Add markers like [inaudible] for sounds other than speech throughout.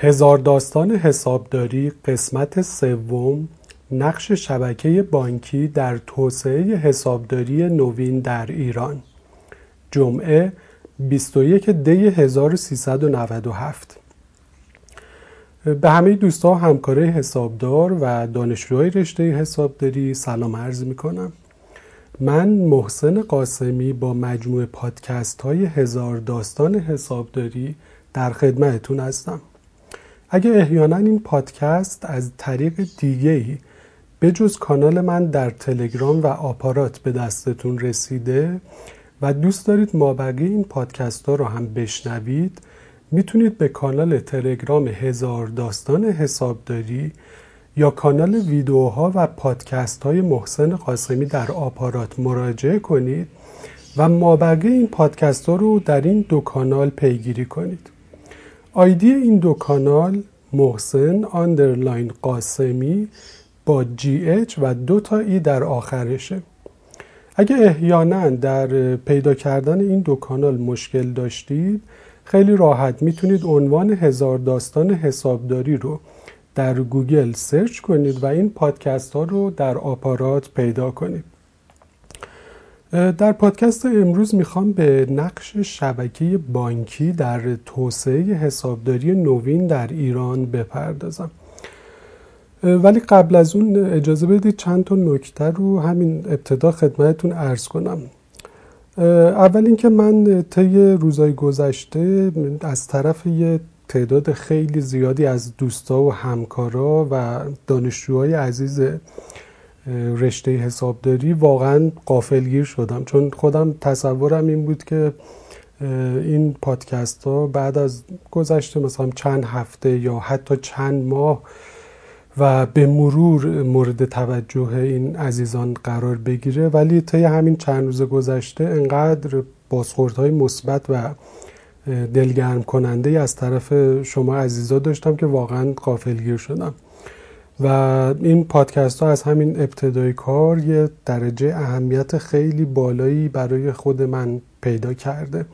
هزار داستان حسابداری قسمت سوم نقش شبکه بانکی در توسعه حسابداری نوین در ایران. جمعه 21 دی 1397 به همه دوستان و همکارای حسابدار و دانشجوهای رشته حسابداری سلام عرض می کنم من محسن قاسمی با مجموعه پادکست های هزار داستان حسابداری در خدمتتون هستم. اگه احیانا این پادکست از طریق دیگه ای به جز کانال من در تلگرام و آپارات به دستتون رسیده و دوست دارید مابقی این پادکست ها رو هم بشنوید می‌تونید به کانال تلگرام هزار داستان حسابداری یا کانال ویدیوها و پادکست های محسن قاسمی در آپارات مراجعه کنید و مابقی این پادکست ها رو در این دو کانال پیگیری کنید. ID این دو کانال محسن underline قاسمی با GH و دو تا E در آخرشه. اگه احیانا در پیدا کردن این دو کانال مشکل داشتید خیلی راحت می‌تونید عنوان هزار داستان حسابداری رو در گوگل search کنید و این پادکست ها رو در آپارات پیدا کنید. در پادکست امروز می‌خوام به نقش شبکه بانکی در توسعه حسابداری نوین در ایران بپردازم. ولی قبل از اون اجازه بدید چند تا نکته رو همین ابتدا خدمتتون ارز کنم. اول اینکه من طی روزهای گذشته از طرف یه تعداد خیلی زیادی از دوستا و همکارا و دانشجوهای عزیز رشته حسابداری واقعا قافلگیر شدم. چون خودم تصورم این بود که این پادکست ها بعد از گذشته مثلا چند هفته یا حتی چند ماه و به مرور مورد توجه این عزیزان قرار بگیره ولی طی همین چند روز گذشته انقدر بازخوردهای مثبت و دلگرم کننده از طرف شما عزیزا داشتم که واقعا قافلگیر شدم. و این پادکست ها از همین ابتدای کار یه درجه اهمیت خیلی بالایی برای خود من پیدا کرده.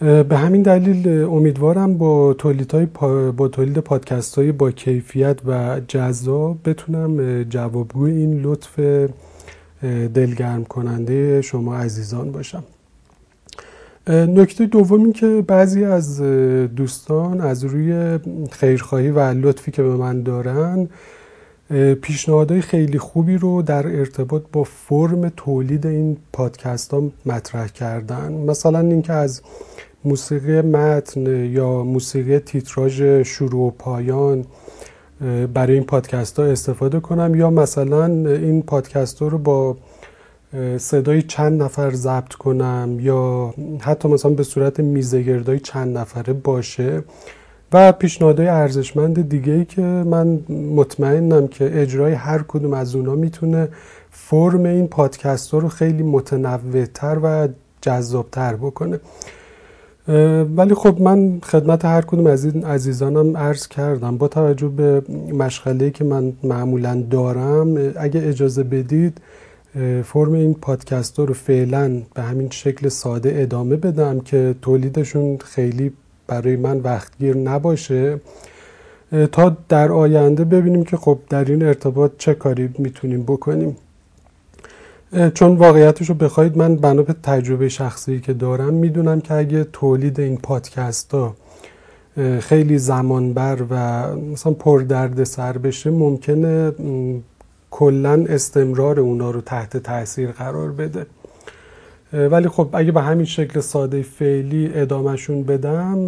به همین دلیل امیدوارم با تولید, با تولید پادکست های با کیفیت و جذاب بتونم جوابگوی این لطف دلگرم کننده شما عزیزان باشم. نکته دومی که بعضی از دوستان از روی خیرخواهی و لطفی که به من دارن پیشنهادهای خیلی خوبی رو در ارتباط با فرم تولید این پادکست ها مطرح کردن. مثلا اینکه از موسیقی متن یا موسیقی تیتراژ شروع و پایان برای این پادکست ها استفاده کنم یا مثلا این پادکست ها رو با صدای چند نفر ضبط کنم یا حتی مثلا به صورت میزگردای چند نفره باشه و پیشنهادهای ارزشمند دیگه ای که من مطمئنم که اجرای هر کدوم از اونا می‌تونه فرم این پادکست رو خیلی متنوعتر و جذابتر بکنه. ولی خب من خدمت هر کدوم از این عزیزانم عرض کردم با توجه به مشغله که من معمولا دارم اگه اجازه بدید فرم این پادکست رو فعلا به همین شکل ساده ادامه بدم که تولیدشون خیلی برای من وقتگیر نباشه. تا در آینده ببینیم که خب در این ارتباط چه کاری می‌تونیم بکنیم. چون واقعیتش رو بخواید من بنا به تجربه شخصی که دارم می‌دونم که اگه تولید این پادکست ها خیلی زمانبر و مثلا پر درد سر بشه ممکنه کلا استمرار اونا رو تحت تاثیر قرار بده. ولی خب اگه به همین شکل ساده فعلی ادامهشون بدم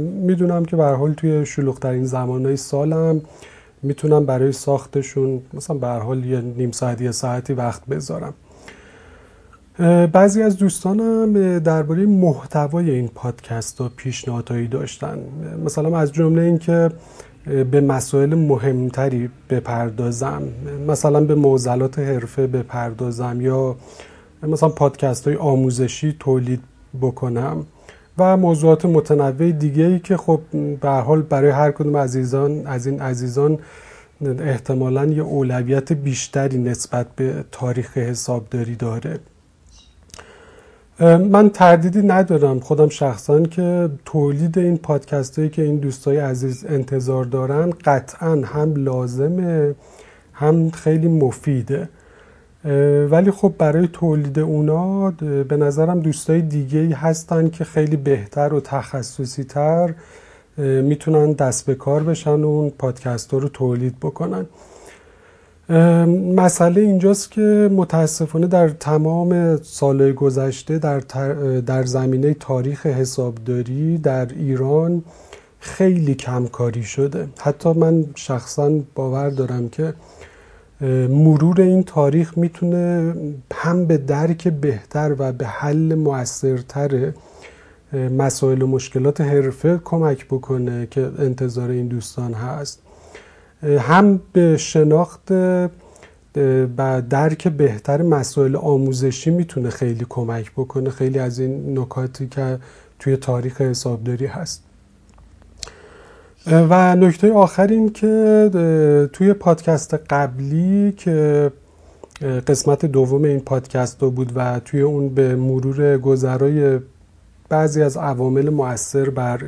می‌دونم که به حال توی شلوغترین زمانهای سالم می‌تونم برای ساختشون مثلا به حال یه نیم ساعتی یه ساعتی وقت بذارم. بعضی از دوستانم درباره محتوای این پادکست ها پیشنهادهایی داشتن. مثلا از جمله اینکه به مسائل مهمتری بپردازم. مثلا به معضلات حرفه بپردازم یا مثلا پادکست های آموزشی تولید بکنم و موضوعات متنوع دیگه ای که خب به حال برای هر کدوم عزیزان از این عزیزان احتمالا یه اولویت بیشتری نسبت به تاریخ حسابداری داره. من تردیدی ندارم. خودم شخصا که تولید این پادکست هایی که این دوستای عزیز انتظار دارن قطعا هم لازمه هم خیلی مفیده. ولی خب برای تولید اونا به نظرم دوستای دیگه هستن که خیلی بهتر و تخصصی تر می‌تونن دست به کار بشن و اون پادکست رو تولید بکنن. مسئله اینجاست که متاسفانه در تمام سال گذشته در, در زمینه تاریخ حسابداری در ایران خیلی کمکاری شده. حتی من شخصا باور دارم که مرور این تاریخ می‌تونه هم به درک بهتر و به حل موثرتر مسائل و مشکلات حرفه کمک بکنه که انتظار این دوستان هست. هم به شناخت و درک بهتر مسائل آموزشی می‌تونه خیلی کمک بکنه. خیلی از این نکاتی که توی تاریخ حسابداری هست. و نکته آخر این که توی پادکست قبلی که قسمت دوم این پادکست بود و توی اون به مرور گذرای بعضی از عوامل مؤثر بر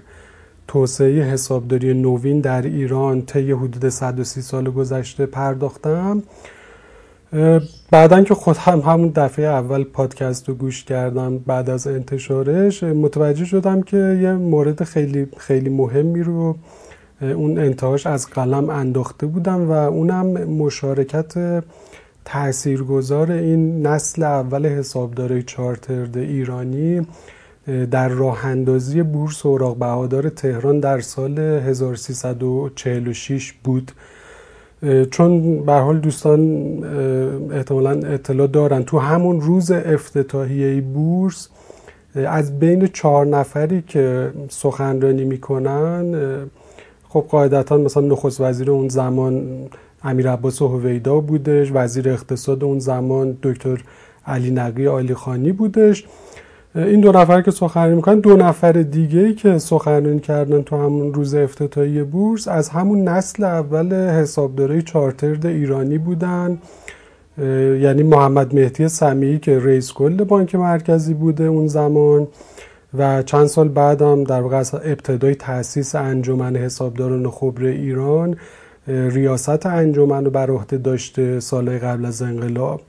توسعه حسابداری نوین در ایران طی حدود 130 سال گذشته پرداختم. بعدا که خود هم همون دفعه اول پادکست رو گوش کردم بعد از انتشارش متوجه شدم که یه مورد خیلی خیلی مهمی رو اون انتهاش از قلم انداخته بودم و اونم مشارکت تاثیرگذار این نسل اول حسابدارای چارترد ایرانی در راه اندازی بورس اوراق بهادار تهران در سال 1346 بود. چون به حال دوستان احتمالا اطلاع دارن تو همون روز افتتاحیه بورس از بین چهار نفری که سخنرانی می‌کنن خب قاعدتا مثلا نخست وزیر اون زمان امیر عباس هویدا بودش وزیر اقتصاد اون زمان دکتر علی نقی آلی خانی بودش. این دو نفر که سخنرانی می‌کنن دو نفر دیگه که سخنرانی کردن تو همون روز افتتاحیه بورس از همون نسل اول حسابداری چارترد ایرانی بودن. یعنی محمد مهدی سمیعی که رئیس کل بانک مرکزی بوده اون زمان و چند سال بعدم در واقع ابتدای تاسیس انجمن حسابداران خبر ایران ریاست انجمن رو بر عهده داشته سال قبل از انقلاب.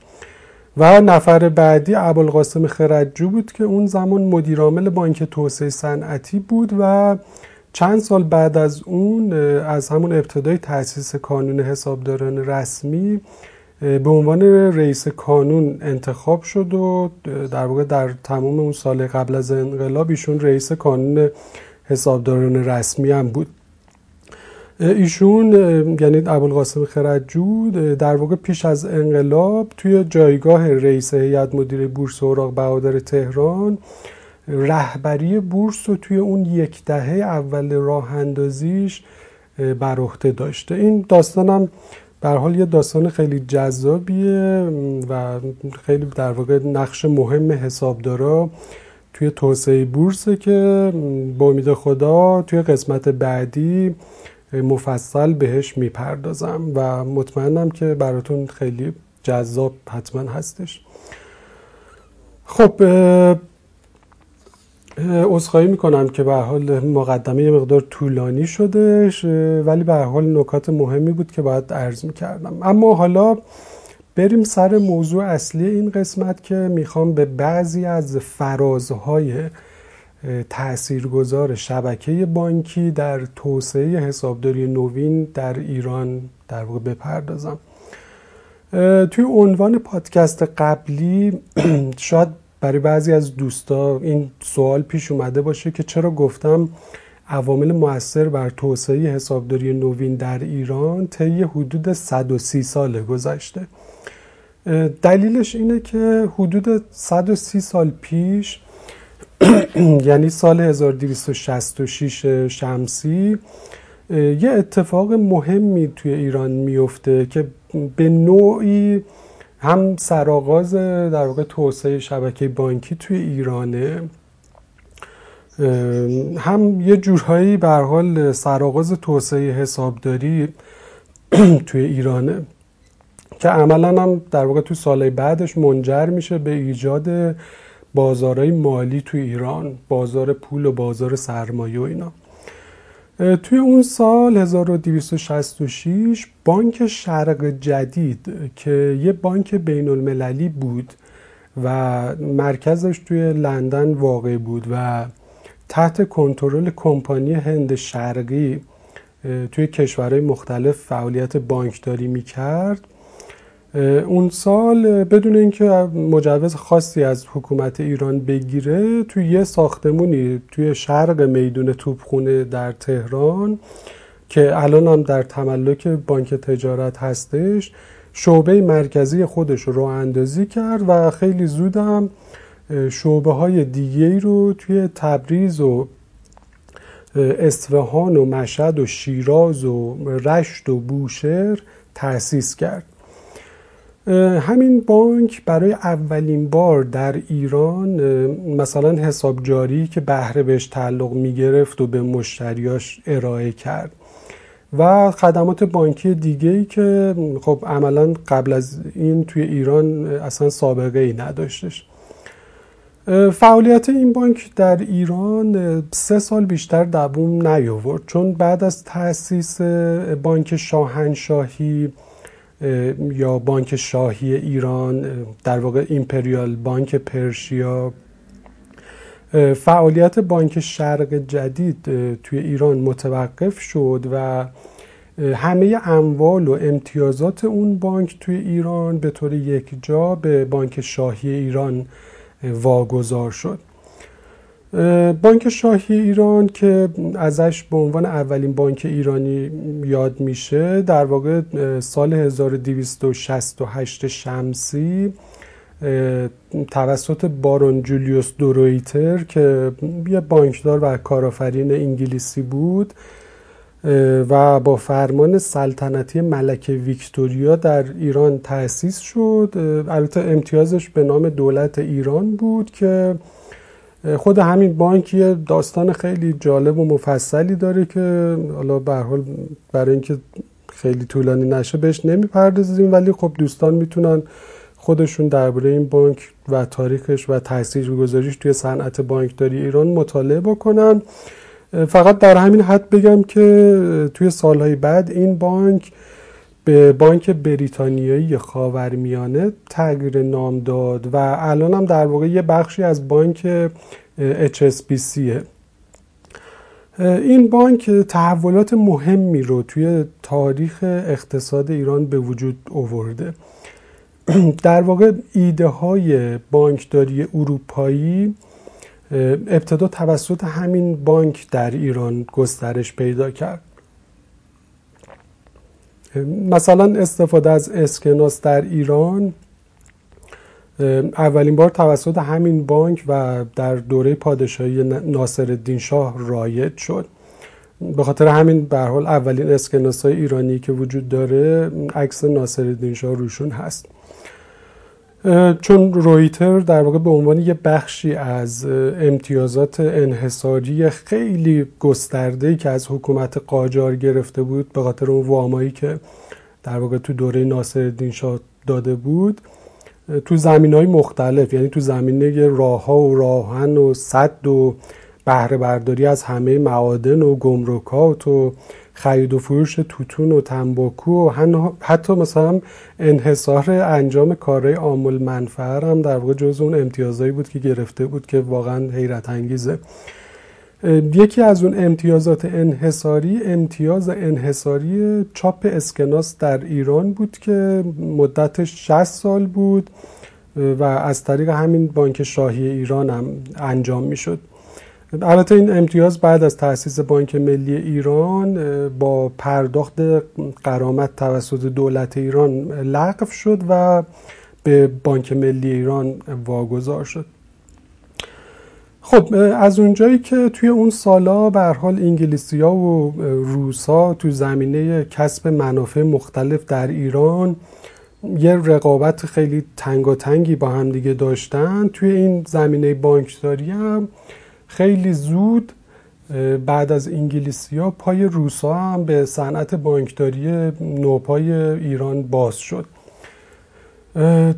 و نفر بعدی ابوالقاسم خرجو بود که اون زمان مدیرعامل بانک توسعه صنعتی بود و چند سال بعد از اون از همون ابتدای تاسیس کانون حسابداران رسمی به عنوان رئیس کانون انتخاب شد و در واقع در تمام اون سال قبل از انقلاب ایشون رئیس کانون حسابداران رسمی هم بود. ایشون یعنی ابوالقاسم خردجو در واقع پیش از انقلاب توی جایگاه رئیس هیئت مدیره بورس اوراق بهادر تهران رهبری بورس رو توی اون یک دهه اول راه اندازیش بر عهده داشته. این داستانم به حال یه داستان خیلی جذابیه و خیلی در واقع نقش مهم حسابدارا توی توسعه بورسه که با امید خدا توی قسمت بعدی مفصل بهش می‌پردازم و مطمئنم که براتون خیلی جذاب حتما هستش. خب عذرخواهی می‌کنم که به حال مقدمه یه مقدار طولانی شدش ولی به حال نکات مهمی بود که باید عرض می‌کردم. اما حالا بریم سر موضوع اصلی این قسمت که می‌خوام به بعضی از فرازهای تاثیرگذار شبکه بانکی در توسعه حسابداری نوین در ایران در واقع بپردازم. توی عنوان پادکست قبلی [clears throat] شاید برای بعضی از دوستا این سوال پیش اومده باشه که چرا گفتم عوامل موثر بر توسعه حسابداری نوین در ایران طی حدود 130 سال گذشته. دلیلش اینه که حدود 130 سال پیش [clears throat] یعنی سال 1266 شمسی یه اتفاق مهمی توی ایران میفته که به نوعی هم سرآغاز در واقع توسعه شبکه بانکی توی ایرانه هم یه جورهایی به حال سرآغاز توسعه حسابداری [clears throat] توی ایرانه که عملا هم در واقع تو سالهای بعدش منجر میشه به ایجاد بازارهای مالی تو ایران بازار پول و بازار سرمایه و اینا. توی اون سال 1266 بانک شرق جدید که یه بانک بین المللی بود و مرکزش توی لندن واقع بود و تحت کنترل کمپانی هند شرقی توی کشورهای مختلف فعالیت بانکداری می‌کرد. اون سال بدون اینکه مجوز خاصی از حکومت ایران بگیره توی یه ساختمونی توی شرق میدون توپخونه در تهران که الان هم در تملک بانک تجارت هستش شعبه مرکزی خودش رو اندازی کرد و خیلی زودم شعبه های دیگه رو توی تبریز و اصفهان و مشهد و شیراز و رشت و بوشهر تأسیس کرد. همین بانک برای اولین بار در ایران مثلا حساب جاری که بهره بهش تعلق می گرفت و به مشتریاش ارائه کرد. و خدمات بانکی دیگه ای که خب عملا قبل از این توی ایران اصلا سابقه ای نداشتش فعالیت این بانک در ایران سه سال بیشتر دووم نیاورد. چون بعد از تأسیس بانک شاهنشاهی یا بانک شاهی ایران در واقع ایمپریال بانک پرشیا. فعالیت بانک شرق جدید توی ایران متوقف شد و همه اموال و امتیازات اون بانک توی ایران به طور یک جا به بانک شاهی ایران واگذار شد. بانک شاهی ایران که ازش به عنوان اولین بانک ایرانی یاد میشه در واقع سال 1268 شمسی توسط بارون جولیوس دورویتر که یه بانکدار و کارآفرین انگلیسی بود و با فرمان سلطنتی ملکه ویکتوریا در ایران تأسیس شد. البته امتیازش به نام دولت ایران بود که خود همین بانک یه داستان خیلی جالب و مفصلی داره که حالا به حال برای اینکه خیلی طولانی نشه بهش نمی‌پردازیم ولی خب دوستان می‌تونن خودشون درباره این بانک و تاریخش و تاثیر گذاریش توی صنعت بانکداری ایران مطالعه بکنن. فقط در همین حد بگم که توی سالهای بعد این بانک به بانک بریتانیایی خاورمیانه تغییر نام داد و الان هم در واقع یه بخشی از بانک HSBC این بانک تحولات مهمی رو توی تاریخ اقتصاد ایران به وجود آورده. در واقع ایده های بانکداری اروپایی ابتدا توسط همین بانک در ایران گسترش پیدا کرد. مثلا استفاده از اسکناس در ایران اولین بار توسط همین بانک و در دوره پادشاهی ناصر شاه رایج شد. به خاطر همین به حال اولین اسکناس های ایرانی که وجود داره عکس ناصر شاه روشون هست. چون رویتر در واقع به عنوان یه بخشی از امتیازات انحصاری خیلی گسترده که از حکومت قاجار گرفته بود به خاطر اون وامایی که در واقع تو دوره ناصر شاه داده بود تو زمین های مختلف یعنی تو زمینه راه ها و راهن و صد و بهره برداری از همه معادن و گمرکات و خرید و فروش توتون و تنباکو و حتی مثلا انحصار انجام کارهای عامل منفعه هم در واقع جز اون امتیازایی بود که گرفته بود که واقعا حیرت انگیزه. یکی از اون امتیازات انحصاری امتیاز انحصاری چاپ اسکناس در ایران بود که مدتش 60 سال بود و از طریق همین بانک شاهی ایران هم انجام می شد البته این امتیاز بعد از تأسیس بانک ملی ایران با پرداخت قرامت توسط دولت ایران لغو شد و به بانک ملی ایران واگذار شد. خب از اونجایی که توی اون سالا به حال انگلیسی ها و روسا تو زمینه کسب منافع مختلف در ایران یه رقابت خیلی تنگاتنگی با هم دیگه داشتن توی این زمینه بانکداری هم خیلی زود بعد از انگلیسی ها پای روسا هم به صنعت بانکداری نوپای ایران باز شد.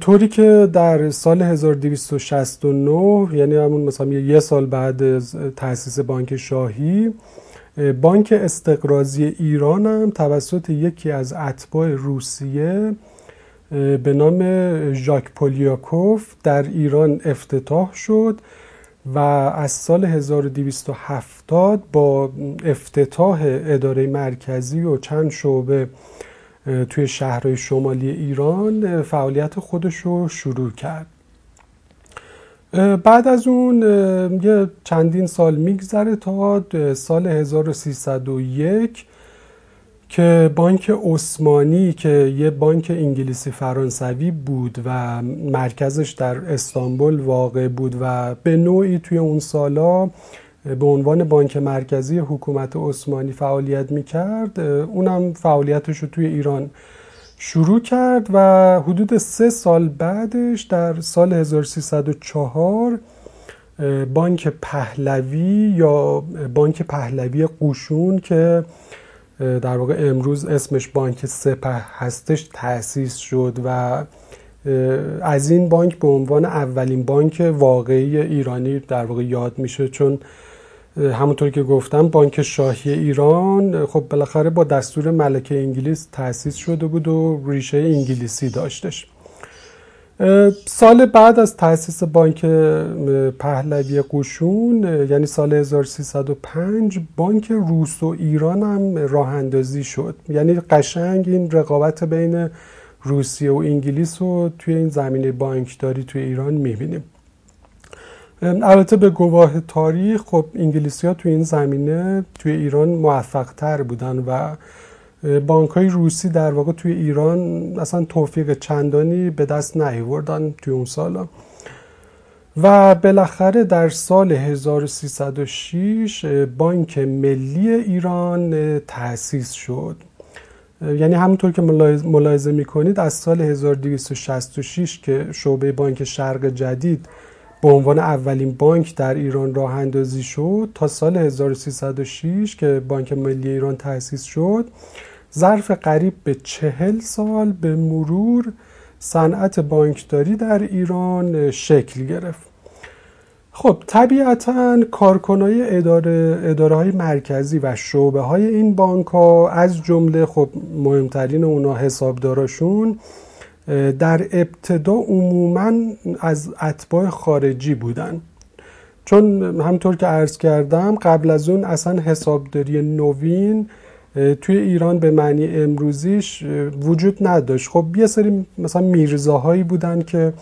طوری که در سال 1269 یعنی همون مثلا یه سال بعد از تأسیس بانک شاهی بانک استقرازی ایران هم توسط یکی از اتباع روسیه به نام ژاک پولیاکوف در ایران افتتاح شد. و از سال 1270 با افتتاح اداره مرکزی و چند شعبه توی شهرهای شمالی ایران فعالیت خودش رو شروع کرد. بعد از اون یه چندین سال میگذره تا سال 1301 که بانک عثمانی که یه بانک انگلیسی فرانسوی بود و مرکزش در استانبول واقع بود و به نوعی توی اون سالا به عنوان بانک مرکزی حکومت عثمانی فعالیت می‌کرد اونم فعالیتش رو توی ایران شروع کرد و حدود سه سال بعدش در سال 1304 بانک پهلوی یا بانک پهلوی قوشون که در واقع امروز اسمش بانک سپه هستش تأسیس شد و از این بانک به عنوان اولین بانک واقعی ایرانی در واقع یاد میشه. چون همونطور که گفتم بانک شاهی ایران خب بالاخره با دستور ملکه انگلیس تأسیس شده بود و ریشه انگلیسی داشتش. سال بعد از تأسیس بانک پهلوی قشون یعنی سال 1305 بانک روس و ایران هم راه اندازی شد. یعنی قشنگ این رقابت بین روسیه و انگلیس رو توی این زمینه بانکداری توی ایران می‌بینیم. البته به گواه تاریخ خب انگلیسی ها توی این زمینه توی ایران موفق تر بودن و بانک های روسی در واقع توی ایران اصلا توفیق چندانی به دست نیاوردن توی اون سالا. و بالاخره در سال 1306 بانک ملی ایران تأسیس شد. یعنی همونطور که ملاحظه می‌کنید از سال 1266 که شعبه بانک شرق جدید به عنوان اولین بانک در ایران راه اندازی شد تا سال 1306 که بانک ملی ایران تأسیس شد ظرف قریب به چهل سال به مرور صنعت بانکداری در ایران شکل گرفت. خب طبیعتا کارکنای اداره, اداره های مرکزی و شعبه های این بانک ها از جمله خب مهمترین اونا حسابداراشون در ابتدا عموما از اتباع خارجی بودن. چون همطور که عرض کردم قبل از اون اصلا حسابداری نوین توی ایران به معنی امروزیش وجود نداشت. خب یه سری مثلا میرزاهایی بودن که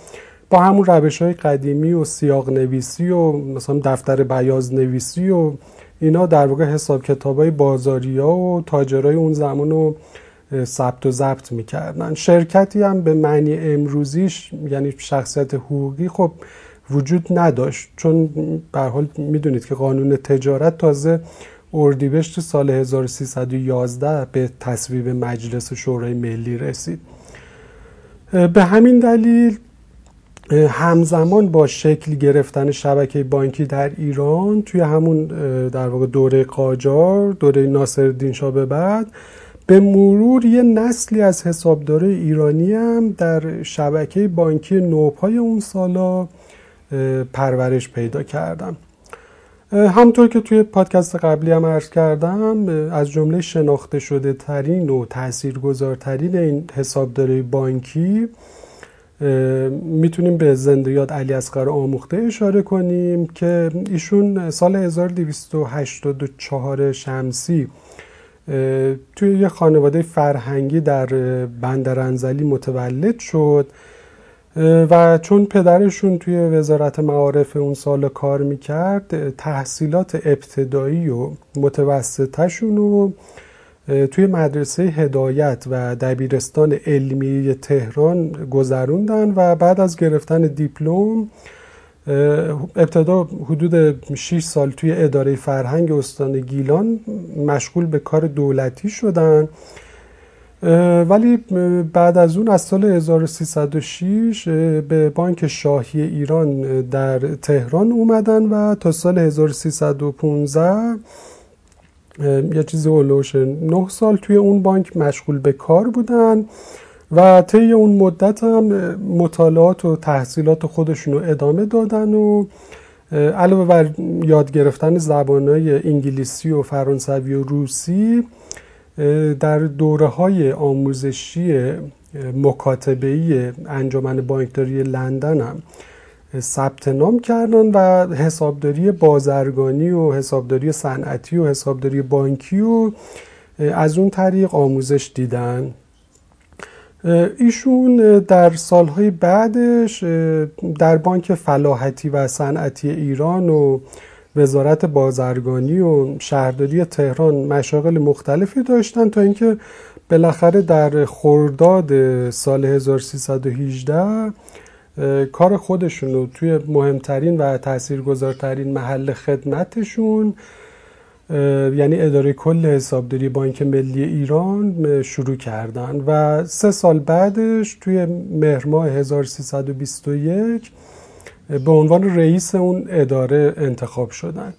با همون روش های قدیمی و سیاق نویسی و مثلا دفتر بیاز نویسی و اینا در واقع حساب کتاب های بازاری ها و تاجرای اون زمان رو ثبت و ضبط می‌کردن. شرکتی هم به معنی امروزیش یعنی شخصیت حقوقی خب وجود نداشت. چون به حال می‌دونید که قانون تجارت تازه اردیبهشت سال 1311 به تصویب مجلس شورای ملی رسید. به همین دلیل همزمان با شکل گرفتن شبکه بانکی در ایران توی همون در واقع دوره قاجار دوره ناصر شاه به بعد به مرور یه نسلی از حسابدار ایرانی هم در شبکه بانکی نوپای اون سالا پرورش پیدا کردم همطور که توی پادکست قبلی هم عرض کردم از جمله شناخته شده ترین و تاثیرگذارترین این حسابداری بانکی می‌تونیم به زنده یاد علی اصغر آموخته اشاره کنیم که ایشون سال 1284 شمسی توی یه خانواده فرهنگی در بندرانزلی متولد شد. و چون پدرشون توی وزارت معارف اون سال کار می‌کرد تحصیلات ابتدایی و متوسطهشون رو توی مدرسه هدایت و دبیرستان علمی تهران گذروندن و بعد از گرفتن دیپلم ابتدا حدود 6 سال توی اداره فرهنگ استان گیلان مشغول به کار دولتی شدن. ولی بعد از اون از سال 1306 به بانک شاهی ایران در تهران اومدن و تا سال 1315 یه چیزی اولوش 9 سال توی اون بانک مشغول به کار بودن و طی اون مدت هم مطالعات و تحصیلات خودشون رو ادامه دادن و علاوه بر یاد گرفتن زبانهای انگلیسی و فرانسوی و روسی در دوره های آموزشی مکاتبه‌ای انجمن بانکداری لندن هم ثبت نام کردن و حسابداری بازرگانی و حسابداری صنعتی و حسابداری بانکی و از اون طریق آموزش دیدن. ایشون در سالهای بعدش در بانک فلاحتی و صنعتی ایران و وزارت بازرگانی و شهرداری تهران مشاغل مختلفی داشتن تا اینکه بالاخره در خرداد سال 1318 کار خودشون رو توی مهمترین و تاثیرگذارترین محل خدمتشون یعنی اداره کل حسابداری بانک ملی ایران شروع کردن. و سه سال بعدش توی مهر ماه 1321 به عنوان رئیس اون اداره انتخاب شدن.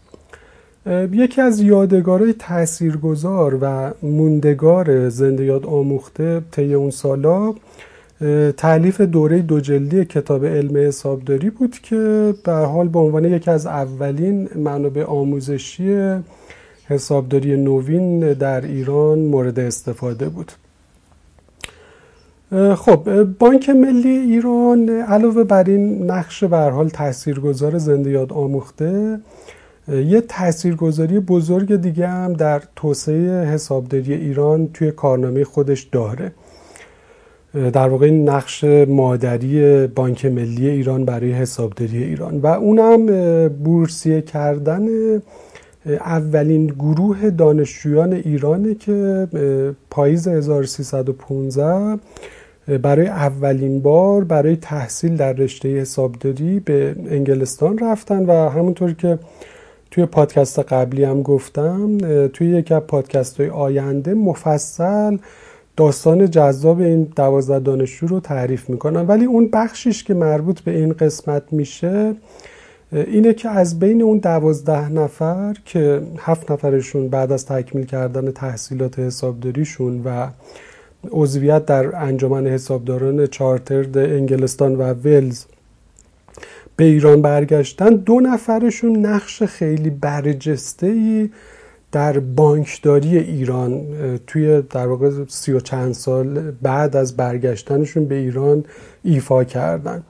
یکی از یادگارهای تاثیرگذار و موندگار زنده یاد آموخته طی اون سالا تعلیف دوره دو جلدی کتاب علم حسابداری بود که به حال به عنوان یکی از اولین منابع آموزشی حسابداری نوین در ایران مورد استفاده بود. خب بانک ملی ایران علاوه بر این نقش به حال تاثیرگذار زنده یاد آموخته یه تاثیرگذاری بزرگ دیگه هم در توسعه حسابداری ایران توی کارنامه خودش داره. در واقع این نقش مادری بانک ملی ایران برای حسابداری ایران. و اونم بورسیه کردن اولین گروه دانشجویان ایرانه که پاییز 1315 برای اولین بار برای تحصیل در رشته حسابداری به انگلستان رفتن و همونطور که توی پادکست قبلی هم گفتم توی یکی از پادکست های آینده مفصل داستان جذاب این دوازده دانشجو رو تعریف می‌کنم. ولی اون بخشیش که مربوط به این قسمت میشه اینه که از بین اون دوازده نفر که هفت نفرشون بعد از تکمیل کردن تحصیلات حسابداریشون و عضویت در انجمن حسابداران چارترد انگلستان و ولز به ایران برگشتن. دو نفرشون نقش خیلی برجسته ای در بانکداری ایران توی در واقع سی و چند سال بعد از برگشتنشون به ایران ایفا کردن.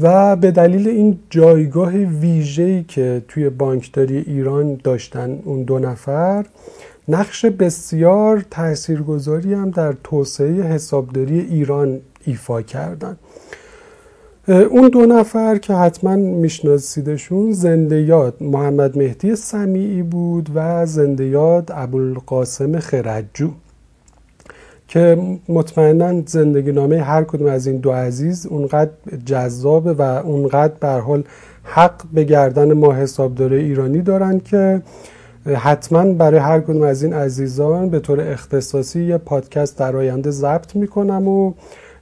و به دلیل این جایگاه ویژه‌ای که توی بانکداری ایران داشتن اون دو نفر نقش بسیار تاثیرگذاری هم در توسعه حسابداری ایران ایفا کردن. اون دو نفر که حتما میشناسیدشون زنده یاد محمد مهدی سمیعی بود و زنده یاد ابوالقاسم خرجو که مطمئنا زندگی نامه هر کدوم از این دو عزیز اونقدر جذابه و اونقدر بر حال حق به گردن ما حسابدار ایرانی دارن که حتما برای هر کدوم از این عزیزان به طور اختصاصی یه پادکست در آینده ضبط می‌کنم و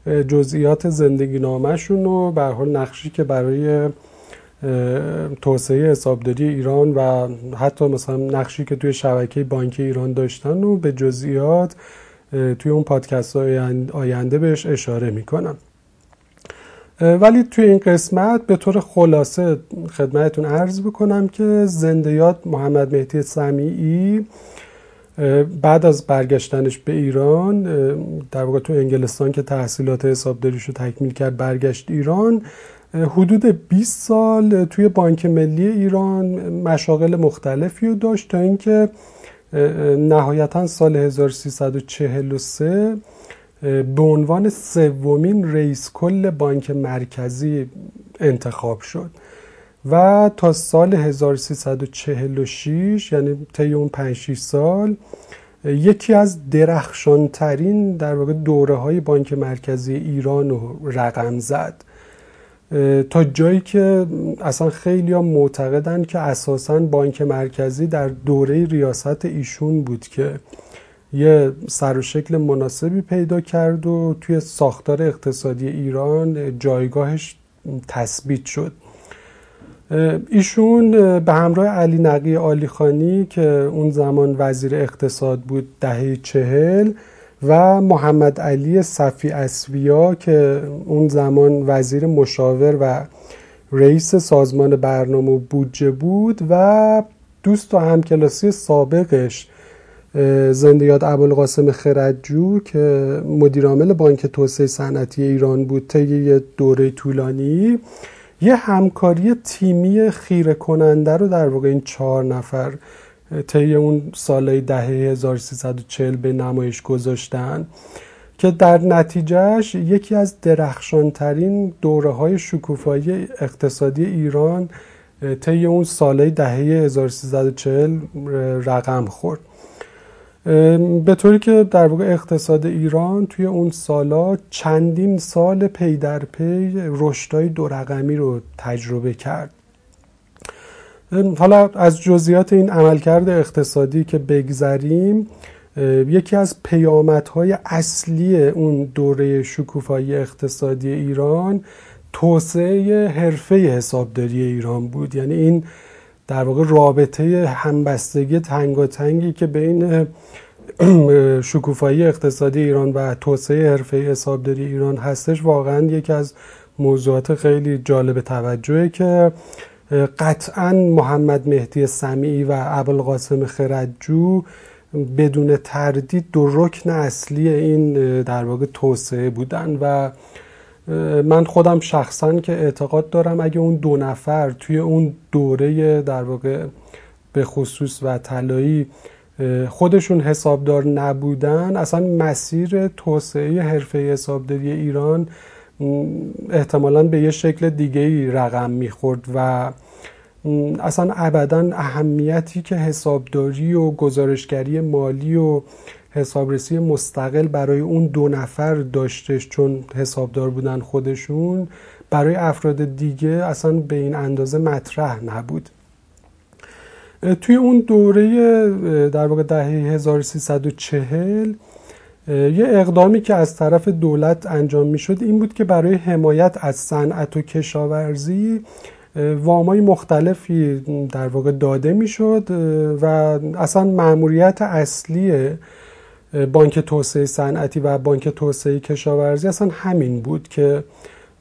جزئیات زندگی نامشون و به حال نقشی که برای توسعه حسابداری ایران و حتی مثلا نقشی که توی شبکه بانکی ایران داشتن و به جزئیات توی اون پادکست آینده بهش اشاره می‌کنم. ولی توی این قسمت به طور خلاصه خدمتتون عرض بکنم که زندیات محمد مهدی سمیعی بعد از برگشتنش به ایران در واقع تو انگلستان که تحصیلات حسابداریش رو تکمیل کرد برگشت ایران حدود 20 سال توی بانک ملی ایران مشاغل مختلفی رو داشت تا اینکه نهایتا سال 1343 به عنوان سومین رئیس کل بانک مرکزی انتخاب شد و تا سال 1346 یعنی طی اون 5 سال یکی از درخشانترین در واقع دوره های بانک مرکزی ایران رقم زد. تا جایی که اصلا خیلی ها معتقدن که اساسا بانک مرکزی در دوره ریاست ایشون بود که یه سر و شکل مناسبی پیدا کرد و توی ساختار اقتصادی ایران جایگاهش تثبیت شد. ایشون به همراه علی نقی آلیخانی که اون زمان وزیر اقتصاد بود دهه چهل و محمد علی صفی اسویا که اون زمان وزیر مشاور و رئیس سازمان برنامه بودجه بود و دوست و همکلاسی سابقش زندیات ابوالقاسم خردجو که مدیرعامل بانک توسعه صنعتی ایران بود طی یه دوره طولانی. یه همکاری تیمی خیره کننده رو در واقع این چهار نفر طی اون سالهای دهه 1340 به نمایش گذاشتن که در نتیجهش یکی از درخشانترین دوره های شکوفایی اقتصادی ایران طی اون سالهای دهه 1340 رقم خورد. به طوری که در واقع اقتصاد ایران توی اون سالا چندین سال پی در پی رشدهای دو رقمی رو تجربه کرد. حالا از جزئیات این عملکرد اقتصادی که بگذریم یکی از پیامدهای اصلی اون دوره شکوفایی اقتصادی ایران توسعه حرفه حسابداری ایران بود. یعنی این در واقع رابطه همبستگی تنگاتنگی که بین [clears throat] شکوفایی اقتصادی ایران و توسعه حرفه حسابداری ایران هستش واقعا یکی از موضوعات خیلی جالب توجهه که قطعا محمد مهدی سمیعی و ابوالقاسم خردجو بدون تردید دو رکن اصلی این در واقع توسعه بودن و من خودم شخصا که اعتقاد دارم اگه اون دو نفر توی اون دوره در واقع به خصوص و طلایی خودشون حسابدار نبودن اصلا مسیر توسعه حرفه حسابداری ایران احتمالا به یه شکل دیگه ای رقم می‌خورد و اصلا ابدا اهمیتی که حسابداری و گزارشگری مالی و حسابرسی مستقل برای اون دو نفر داشتش چون حسابدار بودن خودشون برای افراد دیگه اصلا به این اندازه مطرح نبود. توی اون دوره در واقع دهه 1340 یه اقدامی که از طرف دولت انجام می‌شد این بود که برای حمایت از صنعت و کشاورزی وامای مختلفی در واقع داده می‌شد و اصلا مأموریت اصلی بانک توسعه صنعتی و بانک توسعه کشاورزی اصلا همین بود که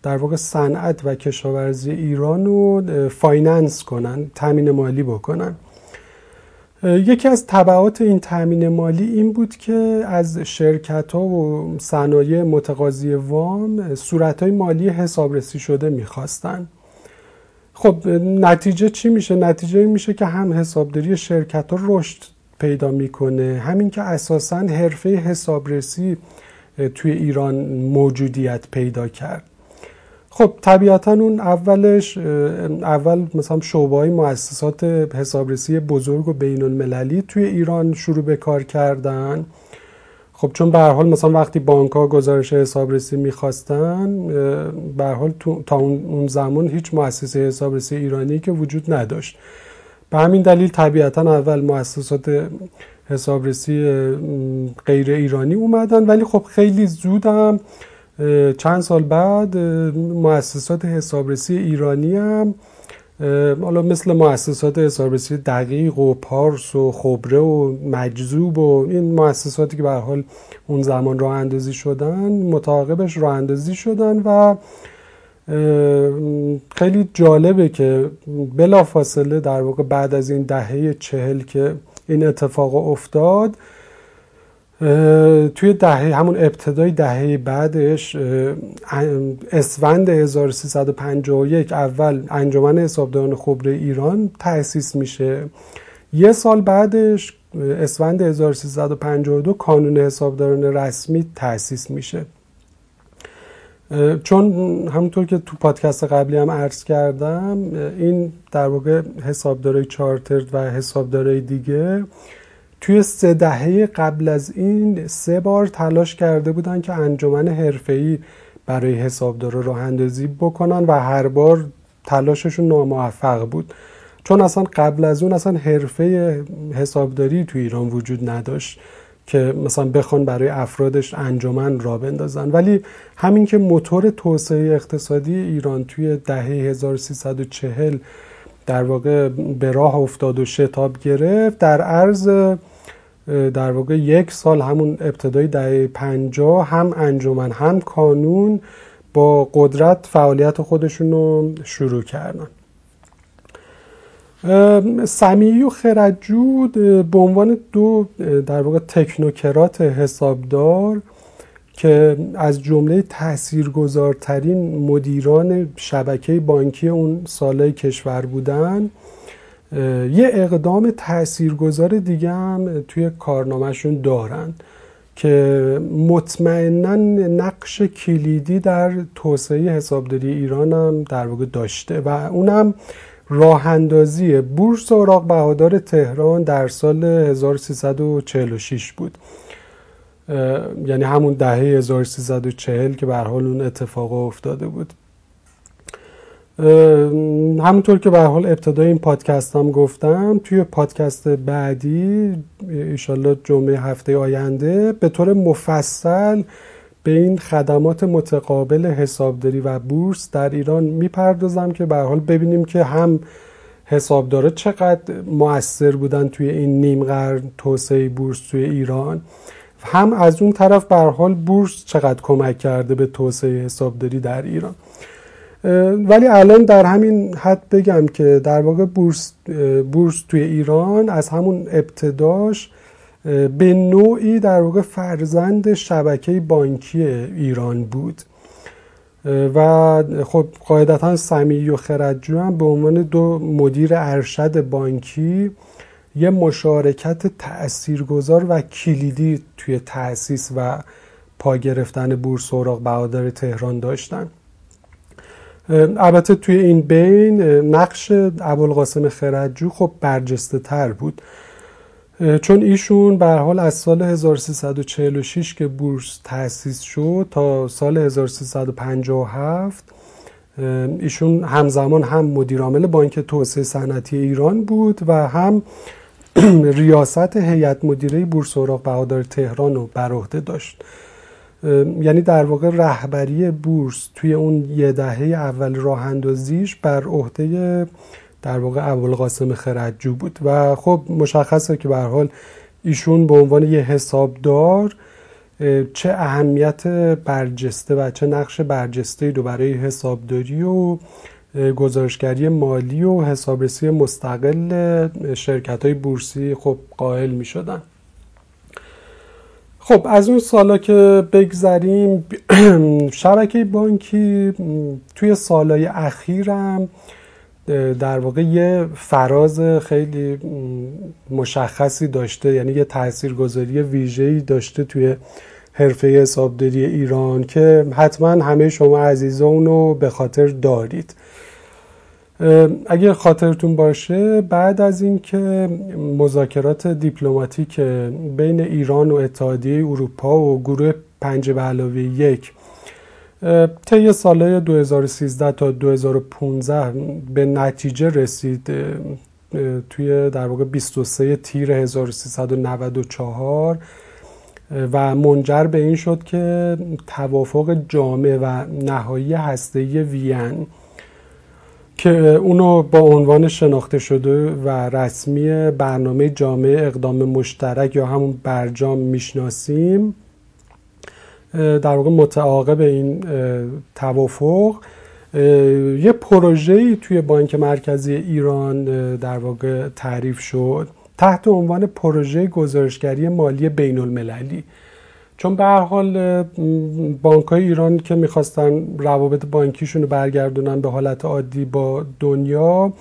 در واقع صنعت و کشاورزی ایران رو finance کنن تامین مالی بکنن یکی از تبعات این تامین مالی این بود که از شرکت ها و صنایع متقاضی وام صورت های مالی حسابرسی شده می‌خواستن خب نتیجه چی میشه؟ نتیجه این میشه که هم حسابداری شرکت ها رشد پیدا می‌کنه. همین که اساسا حرفه حسابرسی توی ایران موجودیت پیدا کرد. خب طبیعتا اون اولش اول مثلا شعبه های مؤسسات حسابرسی بزرگ و بین المللی توی ایران شروع به کار کردن. خب چون به حال مثلا وقتی بانک ها گزارش حسابرسی می‌خواستن به حال تا اون زمان هیچ مؤسسه حسابرسی ایرانی که وجود نداشت. به همین دلیل طبیعتا اول مؤسسات حسابرسی غیر ایرانی اومدن. ولی خب خیلی زودم چند سال بعد مؤسسات حسابرسی ایرانی هم حالا مثل مؤسسات حسابرسی دقیق و پارس و خبره و مجذوب و این مؤسساتی که به حال اون زمان راه اندازی شدن متعاقبش راه اندازی شدن و خیلی جالبه که بلافاصله در واقع بعد از این دهه چهل که این اتفاق افتاد توی دهه همون ابتدای دهه بعدش اسفند 1351 اول انجمن حسابداران خبره ایران تأسیس میشه. یه سال بعدش اسفند 1352 کانون حسابداران رسمی تأسیس میشه. چون همونطور که تو پادکست قبلی هم عرض کردم این در واقع حسابدارای چارترد و حسابدارای دیگه توی سه دهه قبل از این سه بار تلاش کرده بودن که انجمن حرفه‌ای برای حسابدارا راه اندازی بکنن و هر بار تلاششون ناموفق بود. چون اصلا قبل از اون اصلا حرفه حسابداری توی ایران وجود نداشت. که مثلا بخوان برای افرادش انجمن را بندازن. ولی همین که موتور توسعه اقتصادی ایران توی دهه 1340 در واقع به راه افتاد و شتاب گرفت در عرض در واقع یک سال همون ابتدای دهه پنجاه هم انجمن هم کانون با قدرت فعالیت خودشون رو شروع کردن. سمیعی و خرجود به عنوان دو در واقع تکنوکرات حسابدار که از جمله تاثیرگذارترین مدیران شبکه بانکی اون سالهای کشور بودن. یه اقدام تاثیرگذار دیگه هم توی کارنامهشون دارن که مطمئنا نقش کلیدی در توسعه حسابداری ایران هم در واقع داشته و اونم راه اندازی بورس اوراق بهادار تهران در سال 1346 بود. یعنی همون دهه 1340 که به حال اون اتفاق افتاده بود. همونطور که به حال ابتدای این پادکست هم گفتم توی پادکست بعدی ایشالله جمعه هفته آینده به طور مفصل به این خدمات متقابل حسابداری و بورس در ایران می‌پردازم که به حال ببینیم که هم حسابدارا چقدر موثر بودن توی این نیم قرن توسعه بورس توی ایران. هم از اون طرف به حال بورس چقدر کمک کرده به توسعه حسابداری در ایران. ولی الان در همین حد بگم که در واقع بورس, بورس توی ایران از همون ابتداش به نوعی در واقع فرزند شبکه بانکی ایران بود. و خب قاعدتا سمیعی و خردجو هم به عنوان دو مدیر ارشد بانکی یه مشارکت تاثیرگذار و کلیدی توی تأسیس و پا گرفتن بورس اوراق بهادار تهران داشتن. البته توی این بین نقش ابوالقاسم خردجو خب برجسته تر بود. چون ایشون به حال از سال 1346 که بورس تأسیس شد تا سال 1357 ایشون همزمان هم مدیرعامل بانک توسعه صنعتی ایران بود و هم [clears throat] ریاست هیئت مدیره بورس اوراق بهادار تهران رو بر عهده داشت. یعنی در واقع رهبری بورس توی اون یه دهه اول راه اندازیش بر عهده در واقع ابوالقاسم خردجو بود و خب مشخصه که به حال ایشون به عنوان یه حسابدار چه اهمیت برجسته و چه نقش برجسته رو برای حسابداری و گزارشگری مالی و حسابرسی مستقل شرکت های بورسی خب قائل می شدن خب از اون سالا که بگذریم [clears throat] شبکه بانکی توی سالهای اخیرم در واقع یه فراز خیلی مشخصی داشته یعنی یه تاثیرگذاری ویژه‌ای داشته توی حرفه حسابداری ایران که حتما همه شما عزیزان رو به خاطر دارید. اگر خاطرتون باشه بعد از اینکه مذاکرات دیپلماتیک بین ایران و اتحادیه اروپا و گروه پنج به علاوه یک طی سالهای 2013 تا 2015 به نتیجه رسید توی در واقع 23 تیر 1394 و منجر به این شد که توافق جامع و نهایی هسته‌ای وین که اونو با عنوان شناخته شده و رسمی برنامه جامعه اقدام مشترک یا همون برجام می‌شناسیم. در واقع متعاقب این توافق. یه پروژه‌ای توی بانک مرکزی ایران در واقع تعریف شد تحت عنوان پروژه گزارشگری مالی بین المللی چون به هر حال بانک ایران که می‌خواستن روابط بانکیشون رو برگردونن به حالت عادی با دنیا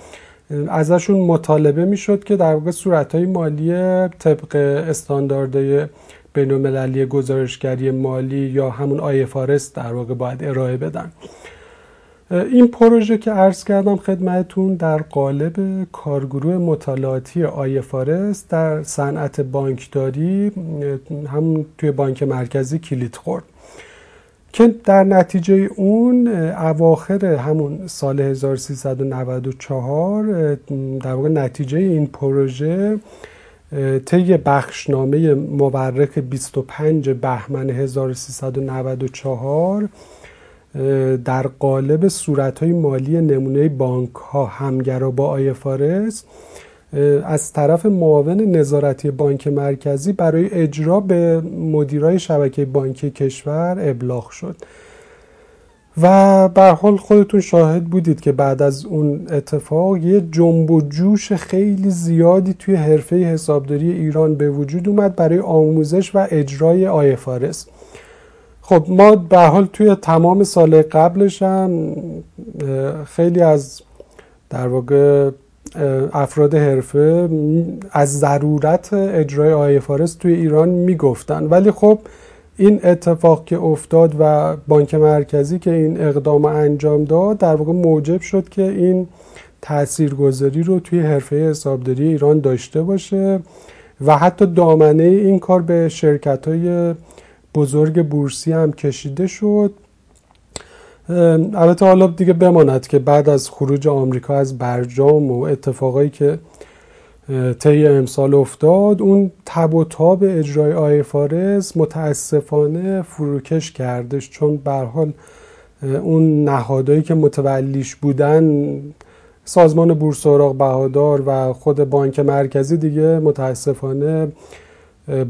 ازشون مطالبه می‌شد که در واقع صورت های مالی طبق استانداردهای بین المللی گزارشگری مالی یا همون آیفارس در واقع باید ارائه بدن. این پروژه که عرض کردم خدمتون در قالب کارگروه مطالعاتی آیفارس در صنعت بانکداری هم توی بانک مرکزی کلید خورد. که در نتیجه اون اواخر همون سال 1394 در واقع نتیجه این پروژه طی بخشنامه مورخ 25 بهمن 1394 در قالب صورت های مالی نمونه بانک ها همگرا با آیفارس از طرف معاون نظارتی بانک مرکزی برای اجرا به مدیرای شبکه بانکی کشور ابلاغ شد. و به حال خودتون شاهد بودید که بعد از اون اتفاق یه جنب و جوش خیلی زیادی توی حرفه حسابداری ایران به وجود اومد برای آموزش و اجرای آیفارس خب ما به حال توی تمام سال قبلش هم خیلی از در واقع افراد حرفه از ضرورت اجرای آی فارس توی ایران می‌گفتن. ولی خب این اتفاق که افتاد و بانک مرکزی که این اقدام انجام داد در واقع موجب شد که این تاثیرگذاری رو توی حرفه حسابداری ایران داشته باشه و حتی دامنه این کار به شرکت های بزرگ بورسی هم کشیده شد. البته حالا دیگه بماند که بعد از خروج آمریکا از برجام و اتفاقایی که طی امسال افتاد اون تب و تاب اجرای آی فارس متاسفانه فروکش کردش چون به حال اون نهادهایی که متولیش بودن سازمان بورس اوراق بهادار و خود بانک مرکزی دیگه متاسفانه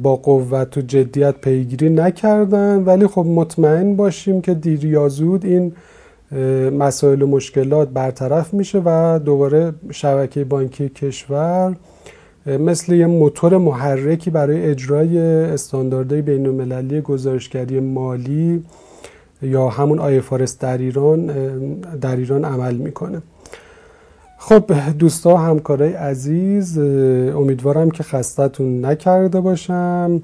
با قوت و جدیت پیگیری نکردن. ولی خب مطمئن باشیم که دیر یا زود این مسائل و مشکلات برطرف میشه و دوباره شبکه بانکی کشور مثل یه موتور محرکی برای اجرای استانداردهای بین المللی گزارشگری مالی یا همون آیفارس در ایران در ایران عمل می‌کنه. خب دوستا همکارای عزیز امیدوارم که خستتون نکرده باشم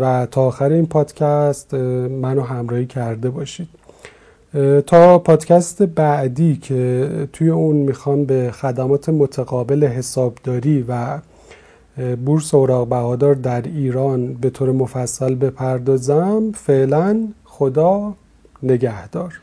و تا آخر این پادکست منو همراهی کرده باشید. تا پادکست بعدی که توی اون می‌خوام به خدمات متقابل حسابداری و بورس اوراق بهادار در ایران به طور مفصل بپردازم فعلا خدا نگهدار.